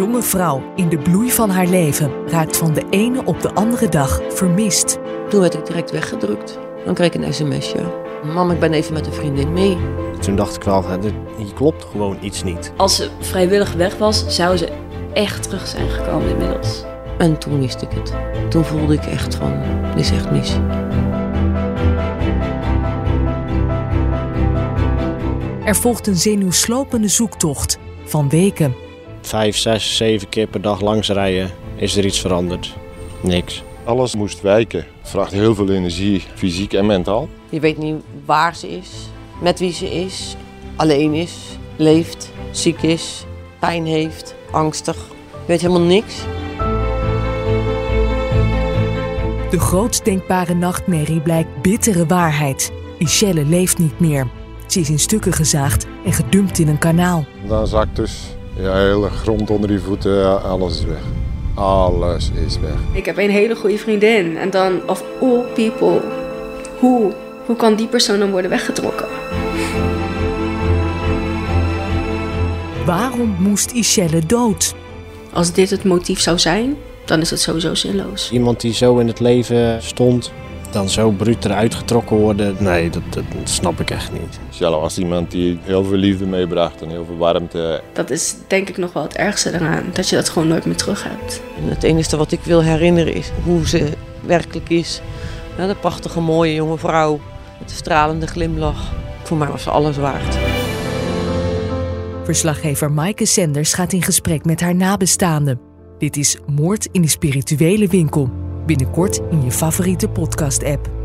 jonge vrouw in de bloei van haar leven raakt van de ene op de andere dag vermist. Toen werd ik direct weggedrukt. Dan kreeg ik een sms'je. Mam, ik ben even met een vriendin mee. Toen dacht ik wel, hier klopt gewoon iets niet. Als ze vrijwillig weg was, zou ze echt terug zijn gekomen inmiddels. En toen wist ik het. Toen voelde ik echt van, dit is echt mis. Er volgt een zenuwslopende zoektocht van weken. Vijf, zes, zeven keer per dag langs rijden. Is er iets veranderd? Niks. Alles moest wijken. Het vraagt heel veel energie, fysiek en mentaal. Je weet niet waar ze is, met wie ze is, alleen is, leeft, ziek is, pijn heeft, angstig. Je weet helemaal niks. De grootst denkbare nachtmerrie blijkt bittere waarheid. Michelle leeft niet meer. Ze is in stukken gezaagd en gedumpt in een kanaal. Dan zakt dus je hele grond onder je voeten, alles is weg. Alles is weg. Ik heb een hele goede vriendin. En dan, of all people, hoe, hoe kan die persoon dan worden weggetrokken? Waarom moest Michelle dood? Als dit het motief zou zijn, dan is het sowieso zinloos. Iemand die zo in het leven stond, dan zo bruut eruit getrokken worden. Nee, dat, dat snap ik echt niet. Michelle was iemand die heel veel liefde meebracht en heel veel warmte. Dat is denk ik nog wel het ergste eraan. Dat je dat gewoon nooit meer terug hebt. En het enige wat ik wil herinneren is hoe ze werkelijk is. Ja, de prachtige, mooie jonge vrouw met de stralende glimlach. Voor mij was ze alles waard. Verslaggever Maaike Senders gaat in gesprek met haar nabestaanden. Dit is Moord in de spirituele winkel. Binnenkort in je favoriete podcast-app.